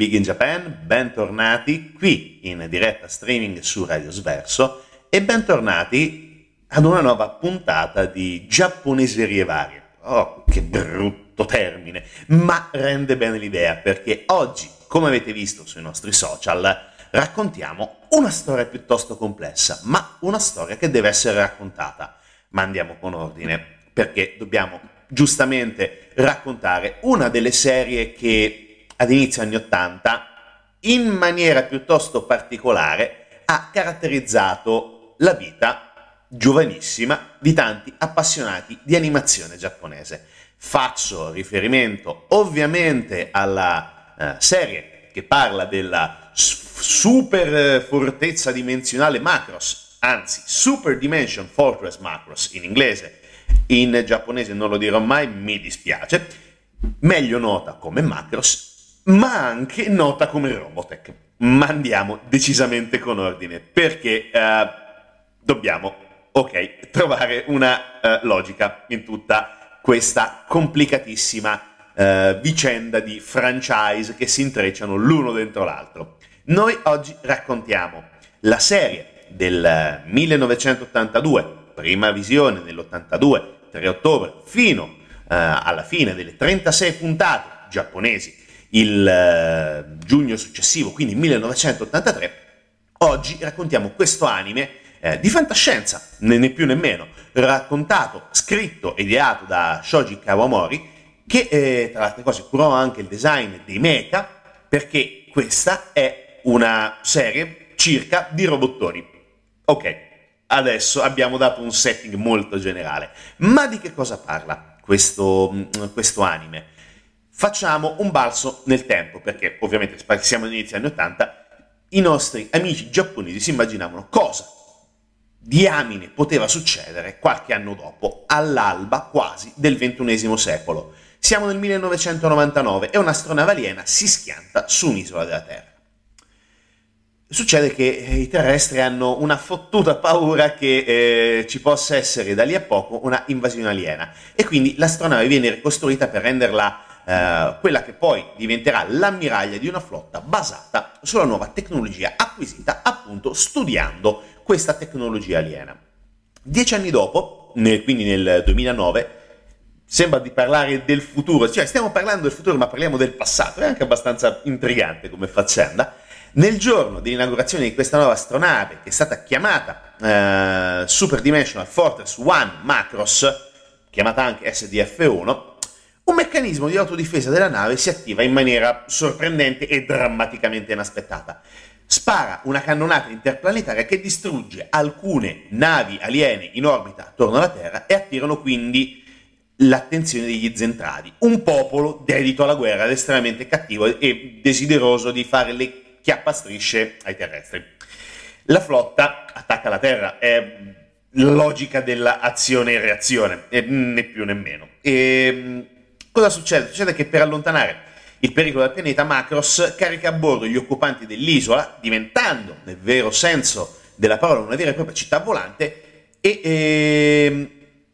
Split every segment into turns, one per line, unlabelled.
Big in Japan, bentornati qui in diretta streaming su Radio Sverso e bentornati ad una nuova puntata di Giapponeserie Varie. Oh, che brutto termine, ma rende bene l'idea perché oggi, come avete visto sui nostri social, raccontiamo una storia piuttosto complessa, ma una storia che deve essere raccontata. Ma andiamo con ordine, perché dobbiamo giustamente raccontare una delle serie che ad inizio anni 80 in maniera piuttosto particolare ha caratterizzato la vita giovanissima di tanti appassionati di animazione giapponese. Faccio riferimento ovviamente alla eh, serie che parla della super fortezza dimensionale Macross, anzi Super Dimension Fortress Macross in inglese, in giapponese non lo dirò mai, mi dispiace, meglio nota come Macross, ma anche nota come Robotech. Ma andiamo decisamente con ordine, perché uh, dobbiamo, ok, trovare una uh, logica in tutta questa complicatissima uh, vicenda di franchise che si intrecciano l'uno dentro l'altro. Noi oggi raccontiamo la serie del 1982, prima visione nell'82, 3 ottobre fino alla fine delle 36 puntate giapponesi il eh, giugno successivo, quindi 1983, oggi raccontiamo questo anime eh, di fantascienza, né, più né meno, raccontato, scritto e ideato da Shoji Kawamori, che eh, tra le altre cose curò anche il design dei mecha, perché questa è una serie circa di robottoni. Ok, adesso abbiamo dato un setting molto generale. Ma di che cosa parla questo, mm, questo anime? Facciamo un balzo nel tempo, perché ovviamente siamo all'inizio anni 80, i nostri amici giapponesi si immaginavano cosa diamine poteva succedere qualche anno dopo, all'alba quasi del XXI secolo. Siamo nel 1999 e un'astronave aliena si schianta su un'isola della Terra. Succede che eh, i terrestri hanno una fottuta paura che eh, ci possa essere da lì a poco una invasione aliena e quindi l'astronave viene ricostruita per renderla eh, quella che poi diventerà l'ammiraglia di una flotta basata sulla nuova tecnologia acquisita appunto studiando questa tecnologia aliena. Dieci anni dopo, nel, quindi nel 2009, sembra di parlare del futuro, cioè stiamo parlando del futuro ma parliamo del passato, è anche abbastanza intrigante come faccenda. Nel giorno dell'inaugurazione di questa nuova astronave, che è stata chiamata eh, Super Dimensional Fortress One Macross, chiamata anche SDF-1, un meccanismo di autodifesa della nave si attiva in maniera sorprendente e drammaticamente inaspettata. Spara una cannonata interplanetaria che distrugge alcune navi aliene in orbita attorno alla Terra e attirano quindi l'attenzione degli Zentradi, un popolo dedito alla guerra ed estremamente cattivo e desideroso di fare le chiappastrisce ai terrestri. La flotta attacca la Terra, è logica dell'azione e reazione, né più né meno. E cosa succede? Succede che per allontanare il pericolo del pianeta, Macross carica a bordo gli occupanti dell'isola, diventando, nel vero senso della parola, una vera e propria città volante, e eh,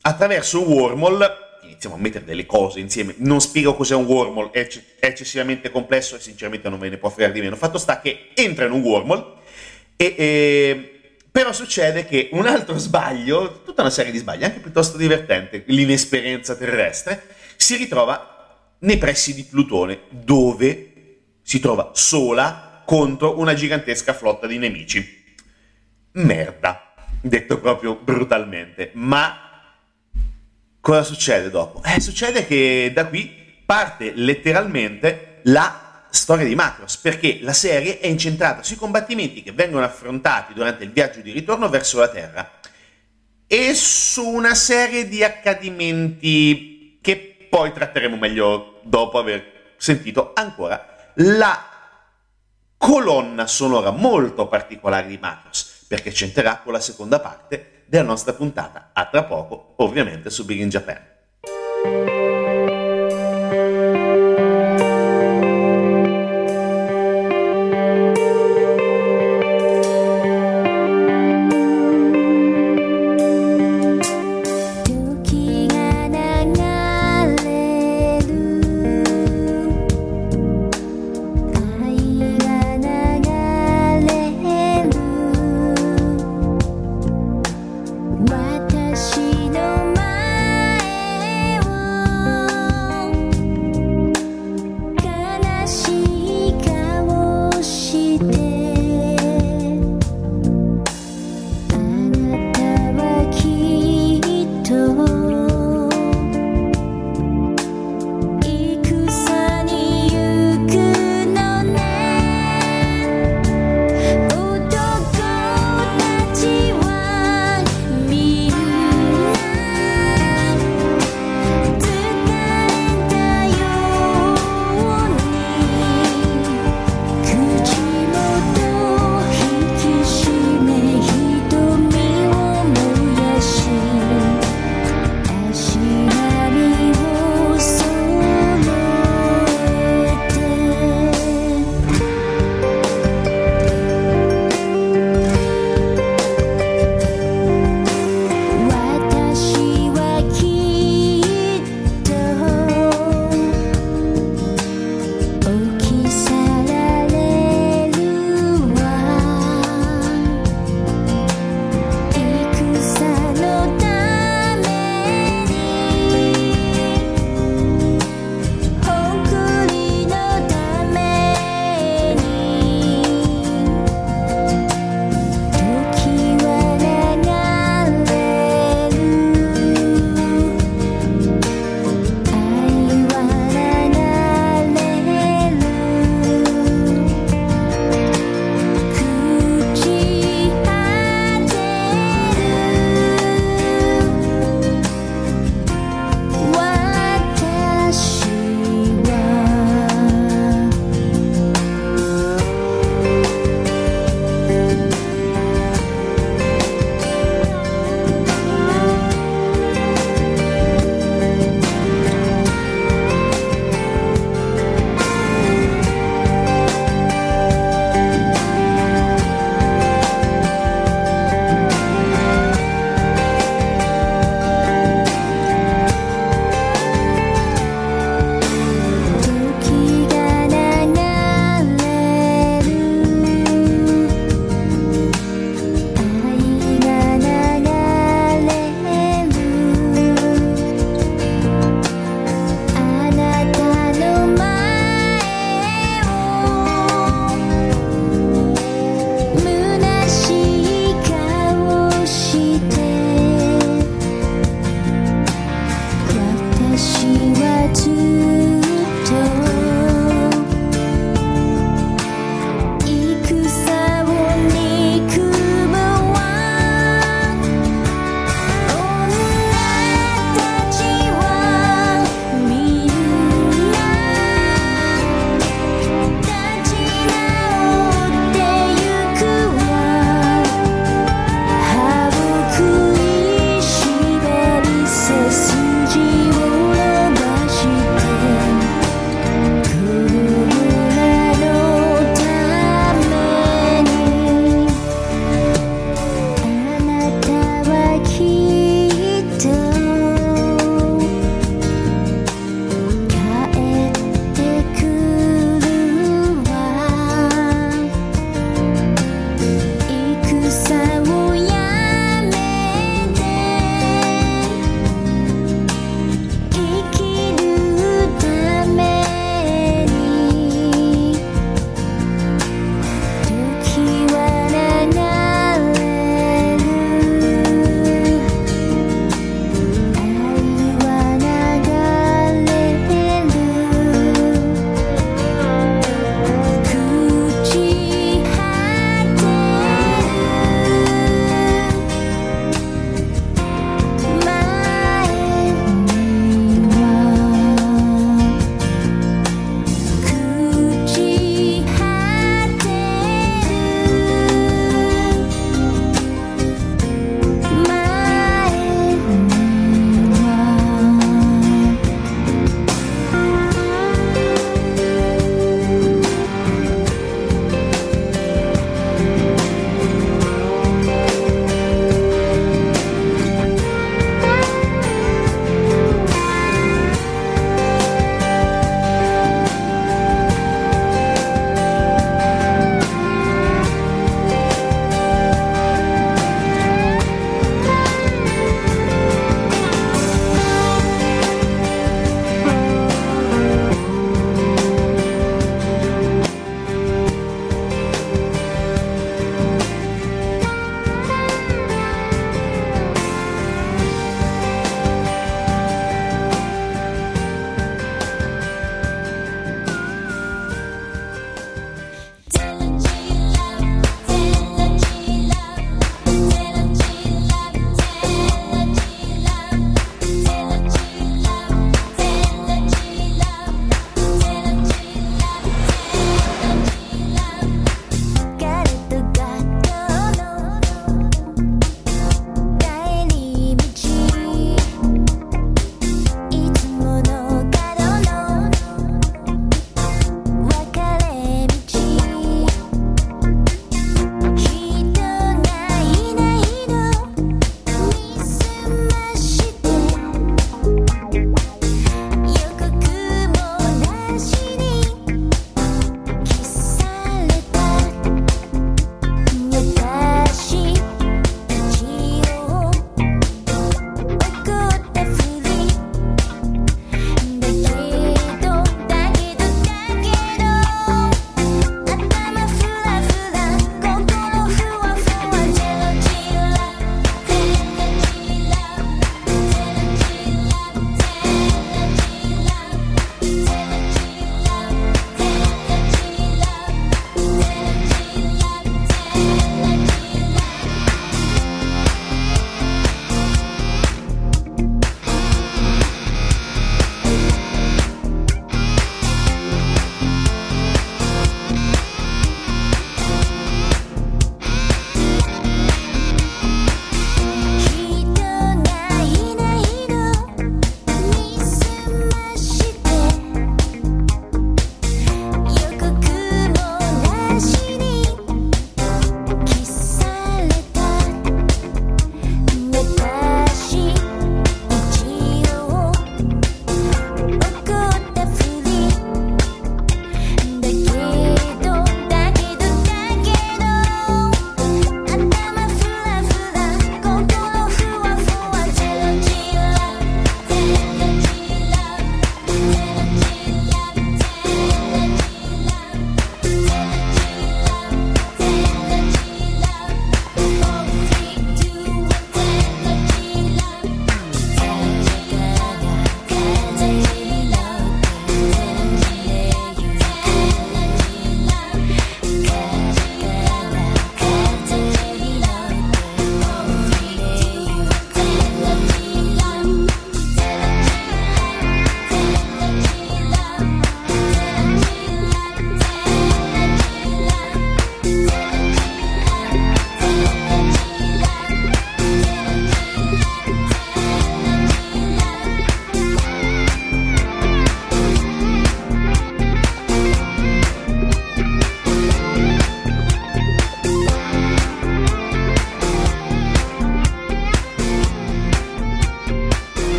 attraverso un wormhole iniziamo a mettere delle cose insieme. Non spiego cos'è un wormhole, è, è eccessivamente complesso e sinceramente non me ne può fregare di meno. Fatto sta che entra in un wormhole e, e però succede che un altro sbaglio, tutta una serie di sbagli, anche piuttosto divertente, l'inesperienza terrestre, si ritrova nei pressi di Plutone, dove si trova sola contro una gigantesca flotta di nemici. Merda, detto proprio brutalmente, ma cosa succede dopo? Eh, succede che da qui parte letteralmente la storia di Macross, perché la serie è incentrata sui combattimenti che vengono affrontati durante il viaggio di ritorno verso la Terra e su una serie di accadimenti poi tratteremo meglio dopo aver sentito ancora la colonna sonora molto particolare di Macross, perché c'entrerà con la seconda parte della nostra puntata. A tra poco, ovviamente, su Big in Japan.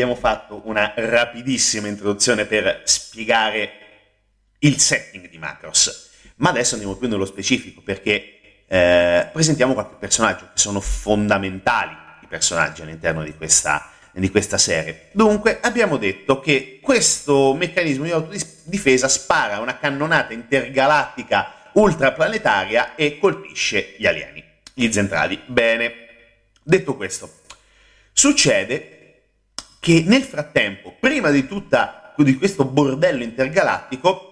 Abbiamo fatto una rapidissima introduzione per spiegare il setting di Macross, ma adesso andiamo più nello specifico perché eh, presentiamo qualche personaggio che sono fondamentali i personaggi all'interno di questa, di questa serie. Dunque, abbiamo detto che questo meccanismo di autodifesa spara una cannonata intergalattica ultraplanetaria e colpisce gli alieni, gli zentrali. Bene, detto questo, succede che nel frattempo, prima di tutta di questo bordello intergalattico,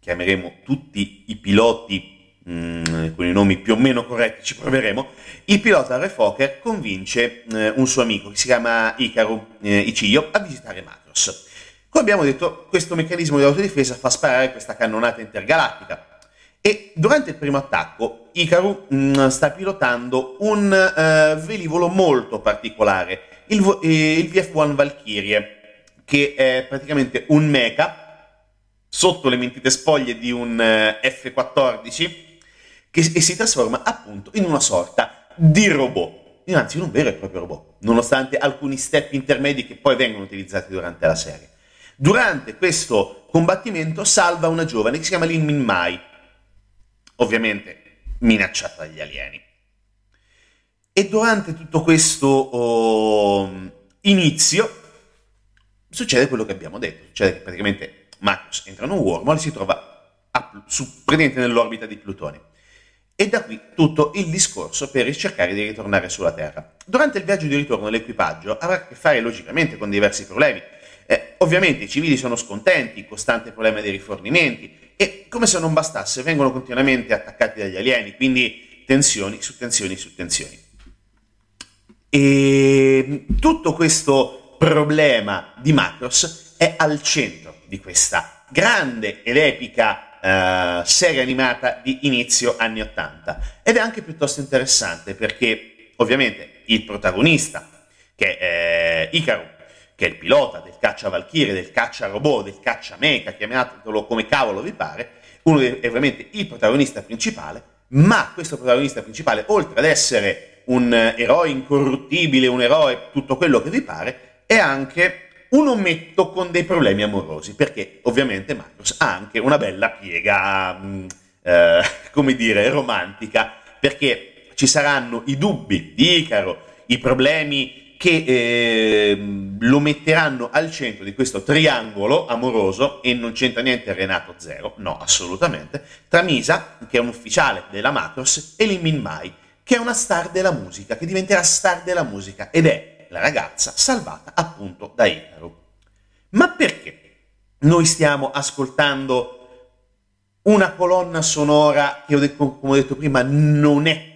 chiameremo tutti i piloti mm, con i nomi più o meno corretti, ci proveremo, il pilota Refoker convince eh, un suo amico che si chiama Icaro eh, Icilio a visitare Macros. Come abbiamo detto, questo meccanismo di autodifesa fa sparare questa cannonata intergalattica. E durante il primo attacco, Ikaru mh, mm, sta pilotando un uh, velivolo molto particolare, il, eh, il VF-1 Valkyrie, che è praticamente un mecha sotto le mentite spoglie di un uh, F-14 che, si trasforma appunto in una sorta di robot, anzi in un vero e proprio robot, nonostante alcuni step intermedi che poi vengono utilizzati durante la serie. Durante questo combattimento salva una giovane che si chiama Lin Min Mai, ovviamente minacciata dagli alieni. E durante tutto questo oh, inizio succede quello che abbiamo detto, cioè che praticamente Marcus entra in un wormhole e si trova a, su, praticamente nell'orbita di Plutone. E da qui tutto il discorso per cercare di ritornare sulla Terra. Durante il viaggio di ritorno l'equipaggio avrà a che fare logicamente con diversi problemi. Eh, ovviamente i civili sono scontenti, costante problema dei rifornimenti e come se non bastasse vengono continuamente attaccati dagli alieni, quindi tensioni su tensioni su tensioni. E tutto questo problema di Macros è al centro di questa grande ed epica uh, serie animata di inizio anni 80 ed è anche piuttosto interessante perché ovviamente il protagonista che è eh, Icaro che è il pilota del caccia Valkyrie, del caccia robot, del caccia mecha, chiamatelo come cavolo vi pare, uno è ovviamente il protagonista principale, ma questo protagonista principale, oltre ad essere un eroe incorruttibile, un eroe tutto quello che vi pare, è anche un ometto con dei problemi amorosi, perché ovviamente Marcos ha anche una bella piega, mm, eh, come dire, romantica, perché ci saranno i dubbi di Icaro, i problemi che eh, lo metteranno al centro di questo triangolo amoroso e non c'entra niente Renato Zero, no, assolutamente, tra Misa, che è un ufficiale della Macros, e Limin Mai, che è una star della musica, che diventerà star della musica ed è la ragazza salvata appunto da Icaro. Ma perché noi stiamo ascoltando una colonna sonora che, come ho detto prima, non è,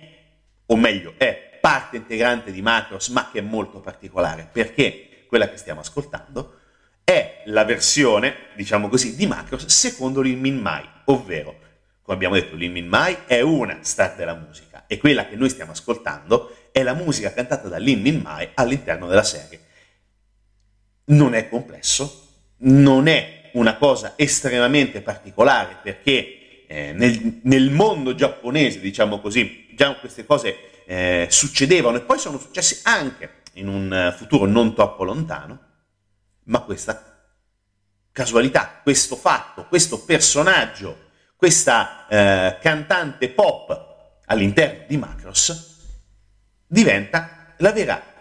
o meglio, è parte integrante di Macros, ma che è molto particolare? Perché quella che stiamo ascoltando è la versione, diciamo così, di Macros secondo l'In Min Mai, ovvero, come abbiamo detto, l'In Min Mai è una star della musica e quella che noi stiamo ascoltando è la musica cantata da Lin Min Mai all'interno della serie. Non è complesso, non è una cosa estremamente particolare perché eh, nel, nel, mondo giapponese, diciamo così, già queste cose eh, succedevano e poi sono successe anche in un futuro non troppo lontano, ma questa casualità, questo fatto, questo personaggio, questa eh, cantante pop all'interno di Macros diventa la vera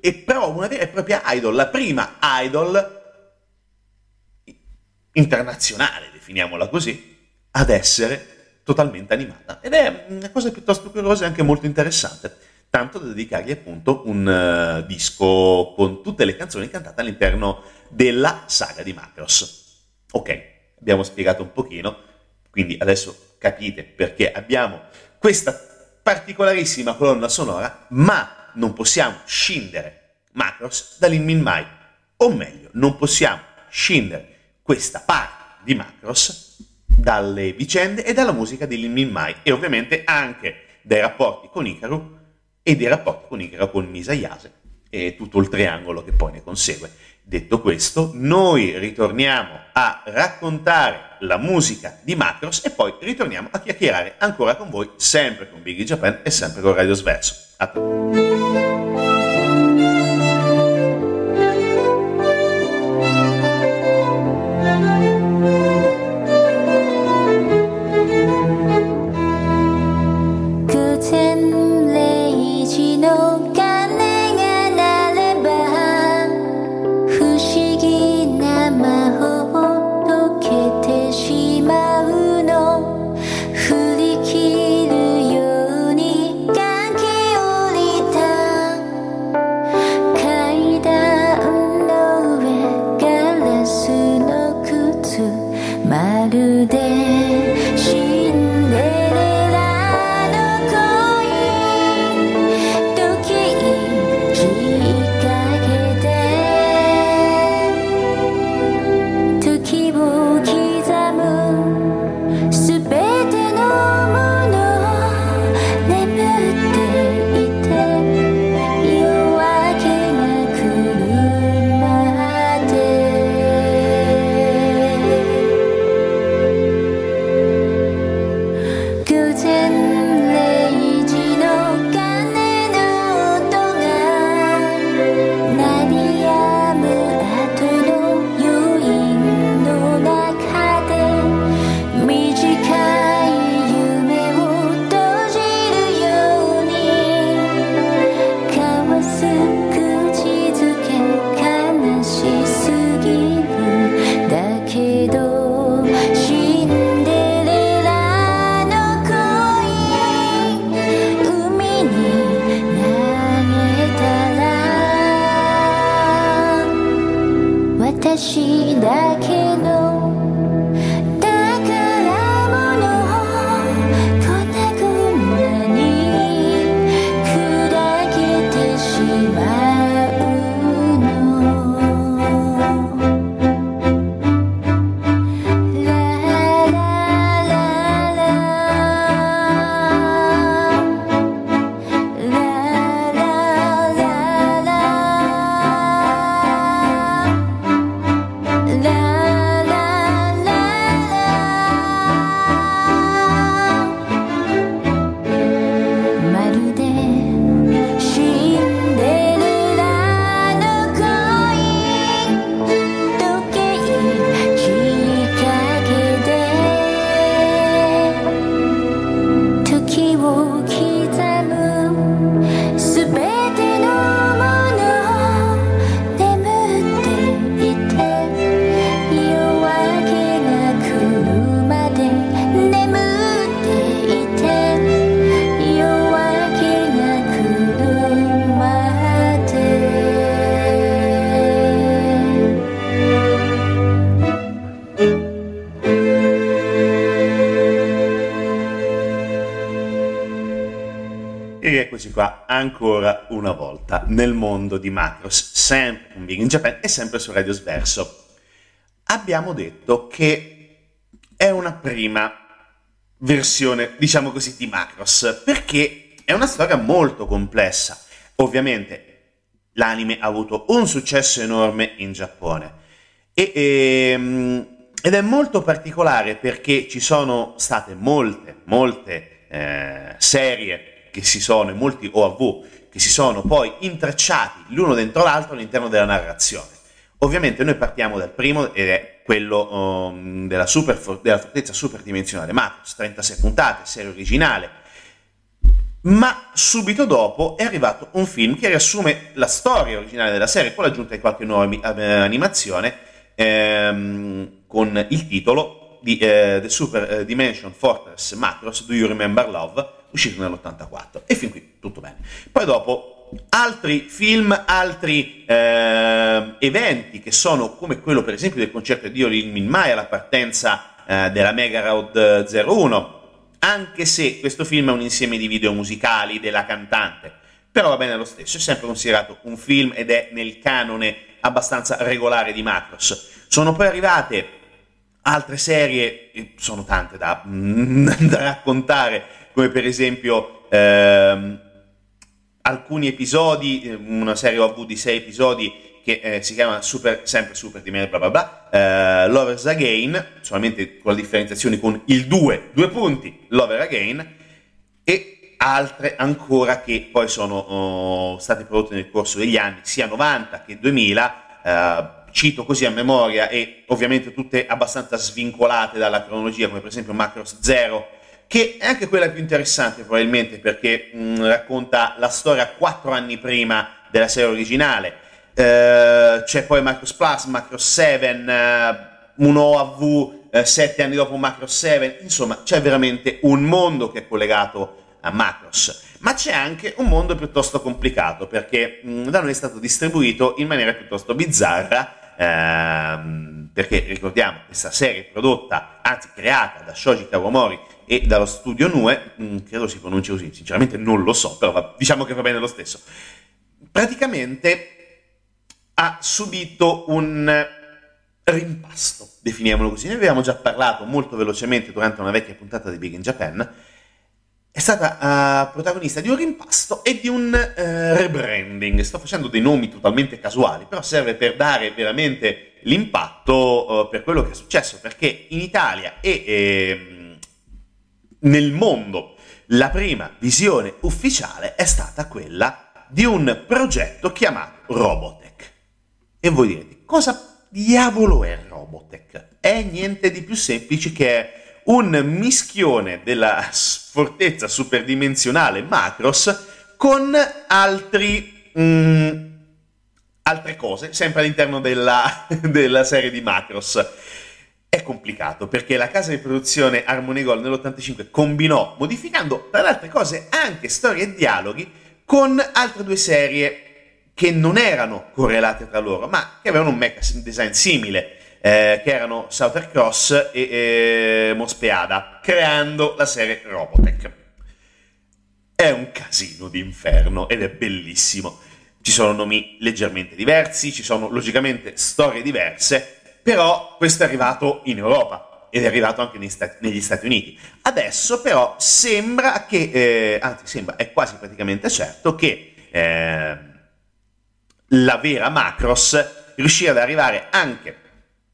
e però una vera e propria idol, la prima idol internazionale, definiamola così, ad essere totalmente animata. Ed è una cosa piuttosto curiosa e anche molto interessante, tanto da dedicargli appunto un uh, disco con tutte le canzoni cantate all'interno della saga di Macros. Ok, abbiamo spiegato un pochino, quindi adesso capite perché abbiamo questa particolarissima colonna sonora, ma non possiamo scindere Macros dall'Inmin Mai, o meglio, non possiamo scindere questa parte di Macros dalle vicende e dalla musica Lin Mai e ovviamente anche dai rapporti con Ikaru e dei rapporti con Ikaru con Misayase e tutto il triangolo che poi ne consegue. Detto questo, noi ritorniamo a raccontare la musica di Macros e poi ritorniamo a chiacchierare ancora con voi, sempre con Biggie Japan e sempre con Radio Sverso. A te. Ancora una volta nel mondo di Macros, sempre con Big in Japan e sempre su Radio Sverso. Abbiamo detto che è una prima versione, diciamo così, di Macros, perché è una storia molto complessa. Ovviamente l'anime ha avuto un successo enorme in Giappone e, e, ehm, ed è molto particolare perché ci sono state molte, molte eh, serie che si sono, molti OAV che si sono poi intrecciati l'uno dentro l'altro all'interno della narrazione. Ovviamente noi partiamo dal primo ed è quello um, della, super, della fortezza superdimensionale Macros, 36 puntate, serie originale, ma subito dopo è arrivato un film che riassume la storia originale della serie con l'aggiunta di qualche nuova eh, animazione ehm, con il titolo di eh, The Super eh, Dimension Fortress Macros Do You Remember Love uscito nell'84 e fin qui tutto bene. Poi dopo altri film, altri eh, eventi che sono come quello per esempio del concerto di Olin Min Mai alla partenza eh, della Mega Road 01, anche se questo film è un insieme di video musicali della cantante, però va bene lo stesso, è sempre considerato un film ed è nel canone abbastanza regolare di Macros. Sono poi arrivate altre serie, sono tante da, da raccontare, come per esempio ehm, alcuni episodi, eh, una serie OV di sei episodi che eh, si chiama super, sempre Super di bla bla bla, eh, Lovers Again, solamente con la differenziazione con il 2, due punti, Lover Again, e altre ancora che poi sono oh, state prodotte nel corso degli anni, sia 90 che 2000, eh, cito così a memoria e ovviamente tutte abbastanza svincolate dalla cronologia, come per esempio Macros Zero, che è anche quella più interessante probabilmente perché mh, racconta la storia quattro anni prima della serie originale. Eh, c'è poi Macros Plus, Macros 7, eh, un OAV eh, sette anni dopo Macros 7, insomma c'è veramente un mondo che è collegato a Macros. Ma c'è anche un mondo piuttosto complicato perché mh, da noi è stato distribuito in maniera piuttosto bizzarra ehm, perché ricordiamo questa serie prodotta, anzi creata da Shoji Kawamori e dallo studio Nue, mm, credo si pronunci così, sinceramente non lo so, però va, diciamo che va bene lo stesso. Praticamente ha subito un rimpasto, definiamolo così. Ne avevamo già parlato molto velocemente durante una vecchia puntata di Big in Japan. È stata uh, protagonista di un rimpasto e di un uh, rebranding. Sto facendo dei nomi totalmente casuali, però serve per dare veramente l'impatto uh, per quello che è successo, perché in Italia e eh, nel mondo la prima visione ufficiale è stata quella di un progetto chiamato Robotech. E voi direte, cosa diavolo è Robotech? È niente di più semplice che un mischione della fortezza superdimensionale Macros con altri, mm, altre cose, sempre all'interno della, della serie di Macros. È complicato perché la casa di produzione Harmony Gold nell'85 combinò, modificando tra le altre cose anche storie e dialoghi, con altre due serie che non erano correlate tra loro, ma che avevano un mecha design simile, eh, che erano Southern Cross e eh, Mospeada, creando la serie Robotech. È un casino d'inferno ed è bellissimo. Ci sono nomi leggermente diversi, ci sono logicamente storie diverse, però questo è arrivato in Europa ed è arrivato anche negli Stati, negli Stati Uniti. Adesso però sembra che, eh, anzi sembra, è quasi praticamente certo che eh, la vera Macros riuscì ad arrivare anche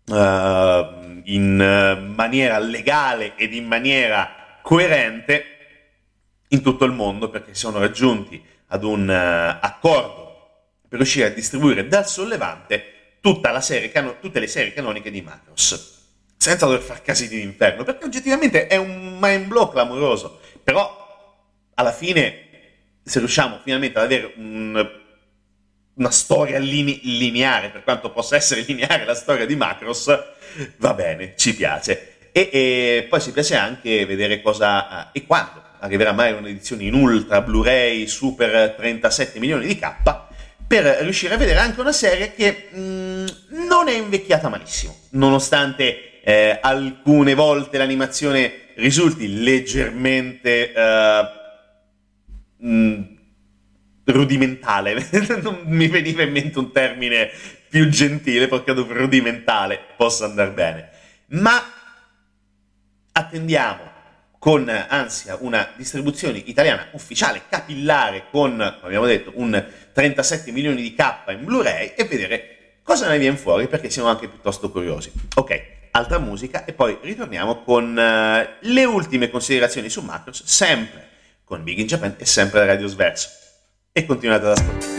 uh, in maniera legale ed in maniera coerente in tutto il mondo perché sono raggiunti ad un uh, accordo per riuscire a distribuire dal sollevante cano- tutte le serie canoniche di Macros senza dover far casini d'inferno perché oggettivamente è un mind blow clamoroso però alla fine se riusciamo finalmente ad avere un una storia line- lineare, per quanto possa essere lineare la storia di Macros, va bene, ci piace. E, e poi ci piace anche vedere cosa e quando arriverà mai un'edizione in ultra, Blu-ray, super 37 milioni di K, per riuscire a vedere anche una serie che mh, mm, non è invecchiata malissimo, nonostante eh, alcune volte l'animazione risulti leggermente... Uh, rudimentale, non mi veniva in mente un termine più gentile perché rudimentale possa andare bene, ma attendiamo con ansia una distribuzione italiana ufficiale, capillare, con, come abbiamo detto, un 37 milioni di K in Blu-ray e vedere cosa ne viene fuori perché siamo anche piuttosto curiosi. Ok, altra musica e poi ritorniamo con uh, le ultime considerazioni su Macros, sempre con Big in Japan e sempre da Radio Sverso e continuate ad ascoltare.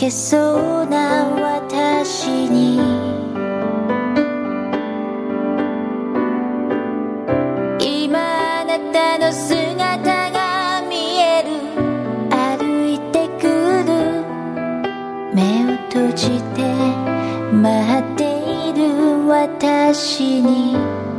けそうな私に。今あなたの姿が見える。歩いてくる。目を閉じて待っている私に。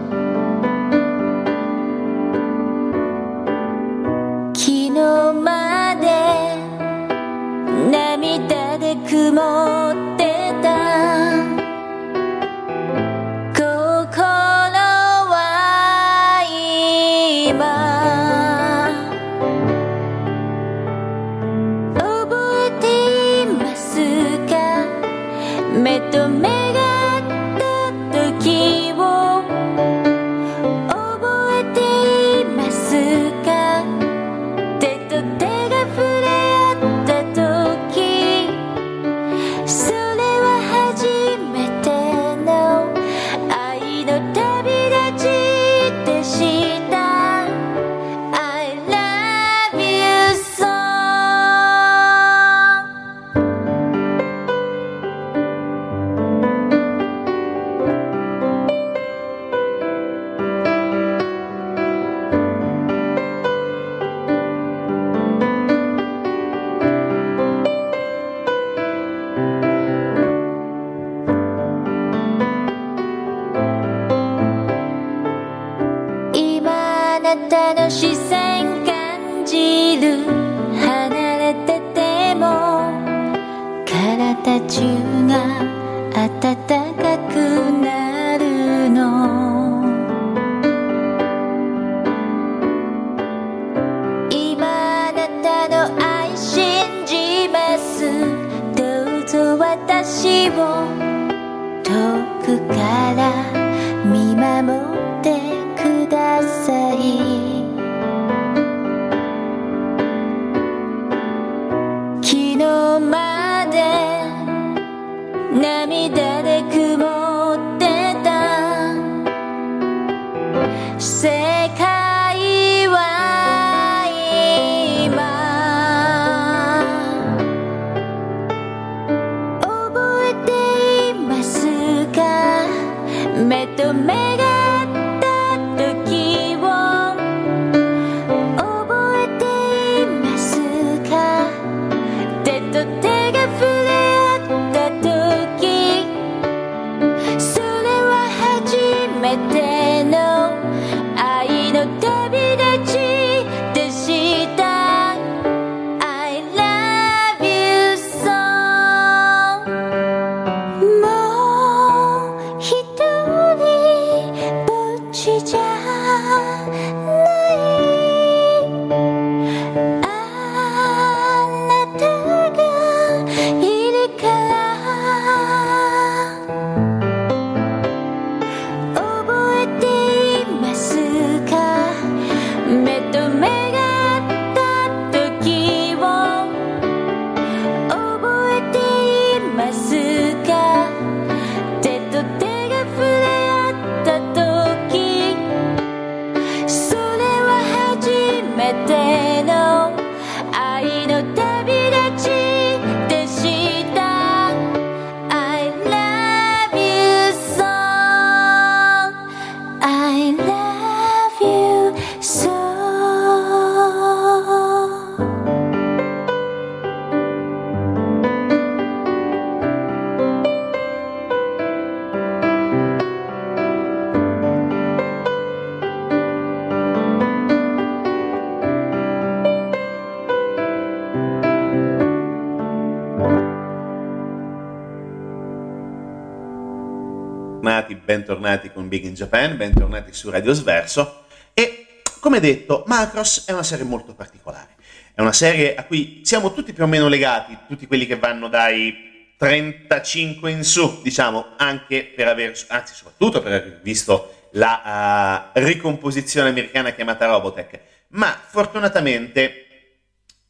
bentornati con Big in Japan, bentornati su Radio Sverso. E come detto Macross è una serie molto particolare, è una serie a cui siamo tutti più o meno legati, tutti quelli che vanno dai 35 in su, diciamo, anche per aver, anzi soprattutto per aver visto la uh, ricomposizione americana chiamata Robotech, ma fortunatamente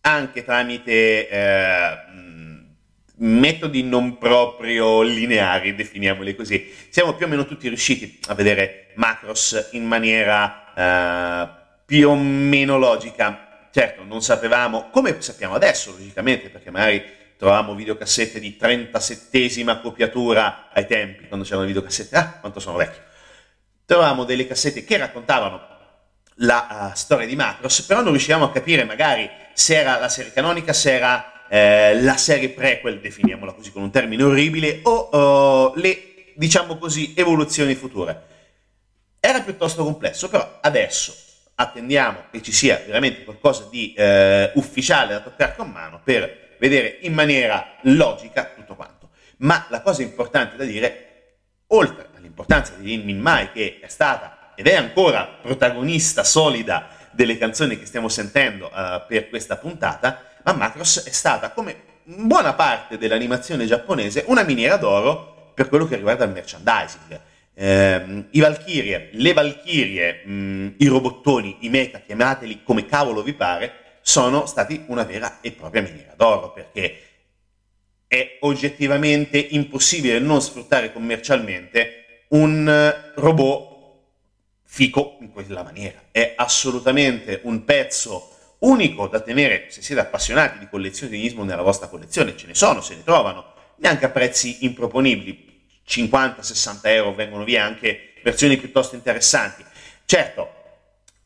anche tramite... Uh, metodi non proprio lineari, definiamoli così. Siamo più o meno tutti riusciti a vedere macros in maniera eh, più o meno logica. Certo, non sapevamo, come sappiamo adesso, logicamente, perché magari trovavamo videocassette di 37esima copiatura ai tempi, quando c'erano videocassette, ah, quanto sono vecchio. Trovavamo delle cassette che raccontavano la uh, storia di Macros, però non riuscivamo a capire magari se era la serie canonica, se era eh, la serie prequel, definiamola così con un termine orribile, o uh, le, diciamo così, evoluzioni future. Era piuttosto complesso, però adesso attendiamo che ci sia veramente qualcosa di eh, ufficiale da toccare con mano per vedere in maniera logica tutto quanto. Ma la cosa importante da dire, oltre all'importanza di Lin Min Mai, che è stata ed è ancora protagonista solida delle canzoni che stiamo sentendo uh, per questa puntata, ma Macross è stata, come buona parte dell'animazione giapponese, una miniera d'oro per quello che riguarda il merchandising eh, i Valkyrie, le Valkyrie, mh, i robottoni, i mecha, chiamateli come cavolo vi pare, sono stati una vera e propria miniera d'oro perché è oggettivamente impossibile non sfruttare commercialmente un robot fico in quella maniera. È assolutamente un pezzo unico da tenere se siete appassionati di collezionismo nella vostra collezione. Ce ne sono, se ne trovano, neanche a prezzi improponibili 50-60 euro vengono via anche versioni piuttosto interessanti. Certo,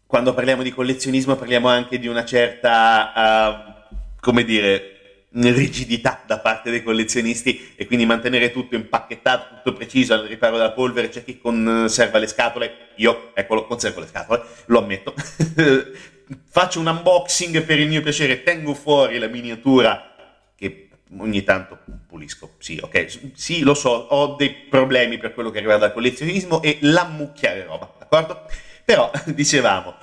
quando parliamo di collezionismo parliamo anche di una certa, uh, come dire, rigidità da parte dei collezionisti e quindi mantenere tutto impacchettato, tutto preciso al riparo della polvere, c'è chi conserva le scatole, io, eccolo, conservo le scatole, lo ammetto, faccio un unboxing per il mio piacere, tengo fuori la miniatura che ogni tanto pulisco, sì, ok, sì, lo so, ho dei problemi per quello che riguarda il collezionismo e l'ammucchiare roba, d'accordo? Però, dicevamo,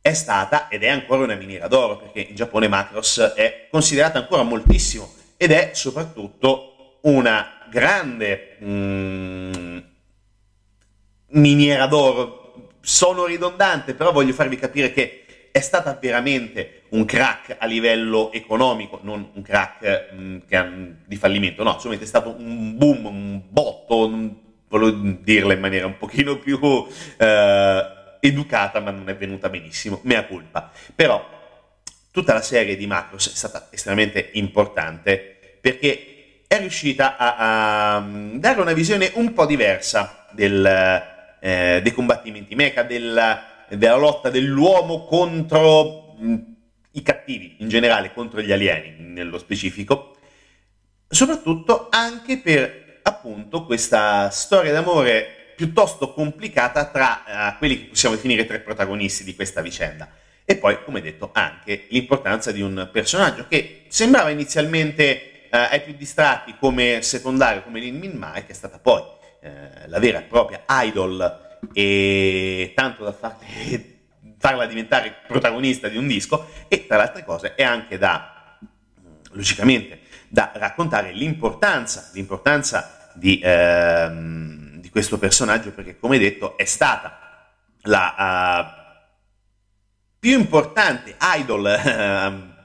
è stata ed è ancora una miniera d'oro, perché in Giappone Macross è considerata ancora moltissimo ed è soprattutto una grande mm, miniera d'oro. Sono ridondante, però voglio farvi capire che è stata veramente un crack a livello economico, non un crack mh, mm, ha, di fallimento, no, assolutamente è stato un boom, un botto, un, volevo dirla in maniera un pochino più eh, educata, ma non è venuta benissimo, mea culpa. Però tutta la serie di Macros è stata estremamente importante perché è riuscita a, a dare una visione un po' diversa del, eh, dei combattimenti mecha, del della lotta dell'uomo contro mh, i cattivi in generale, contro gli alieni nello specifico, soprattutto anche per appunto questa storia d'amore piuttosto complicata tra uh, quelli che possiamo definire tre protagonisti di questa vicenda. E poi, come detto, anche l'importanza di un personaggio che sembrava inizialmente uh, ai più distratti come secondario, come Lin Min Mai, che è stata poi uh, la vera e propria idol e tanto da farle, farla diventare protagonista di un disco e tra le altre cose è anche da, logicamente, da raccontare l'importanza, l'importanza di, ehm, di questo personaggio perché come detto è stata la uh, più importante idol uh,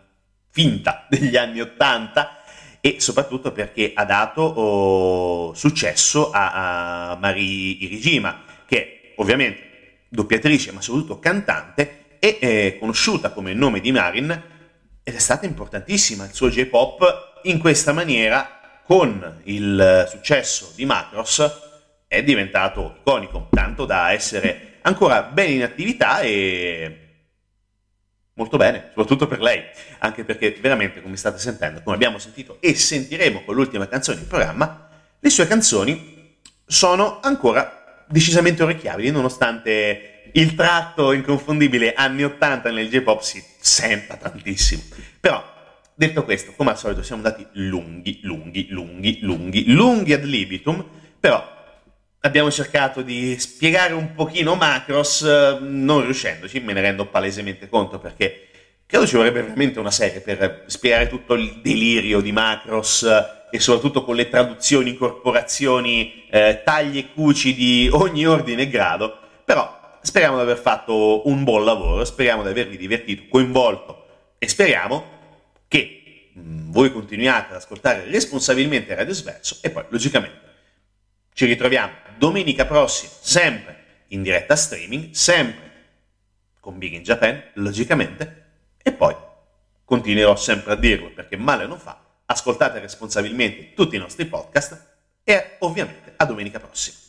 finta degli anni Ottanta e soprattutto perché ha dato oh, successo a, a Marie Irigima ovviamente doppiatrice ma soprattutto cantante e è conosciuta come nome di Marin ed è stata importantissima il suo J-pop in questa maniera con il successo di Macross è diventato iconico tanto da essere ancora ben in attività e molto bene, soprattutto per lei, anche perché veramente, come state sentendo, come abbiamo sentito e sentiremo con l'ultima canzone in programma, le sue canzoni sono ancora decisamente orecchiabili, nonostante il tratto inconfondibile anni 80 nel J-pop si senta tantissimo. Però, detto questo, come al solito siamo andati lunghi, lunghi, lunghi, lunghi, lunghi ad libitum, però abbiamo cercato di spiegare un pochino Macros, non riuscendoci, me ne rendo palesemente conto perché credo ci vorrebbe veramente una serie per spiegare tutto il delirio di Macros e soprattutto con le traduzioni, incorporazioni, eh, tagli e cuci di ogni ordine e grado, però speriamo di aver fatto un buon lavoro, speriamo di avervi divertito, coinvolto e speriamo che mh, mm, voi continuiate ad ascoltare responsabilmente Radio Sverso e poi logicamente ci ritroviamo domenica prossima, sempre in diretta streaming, sempre con Big in Japan, logicamente, E poi continuerò sempre a dirlo perché male non fa, ascoltate responsabilmente tutti i nostri podcast e ovviamente a domenica prossima.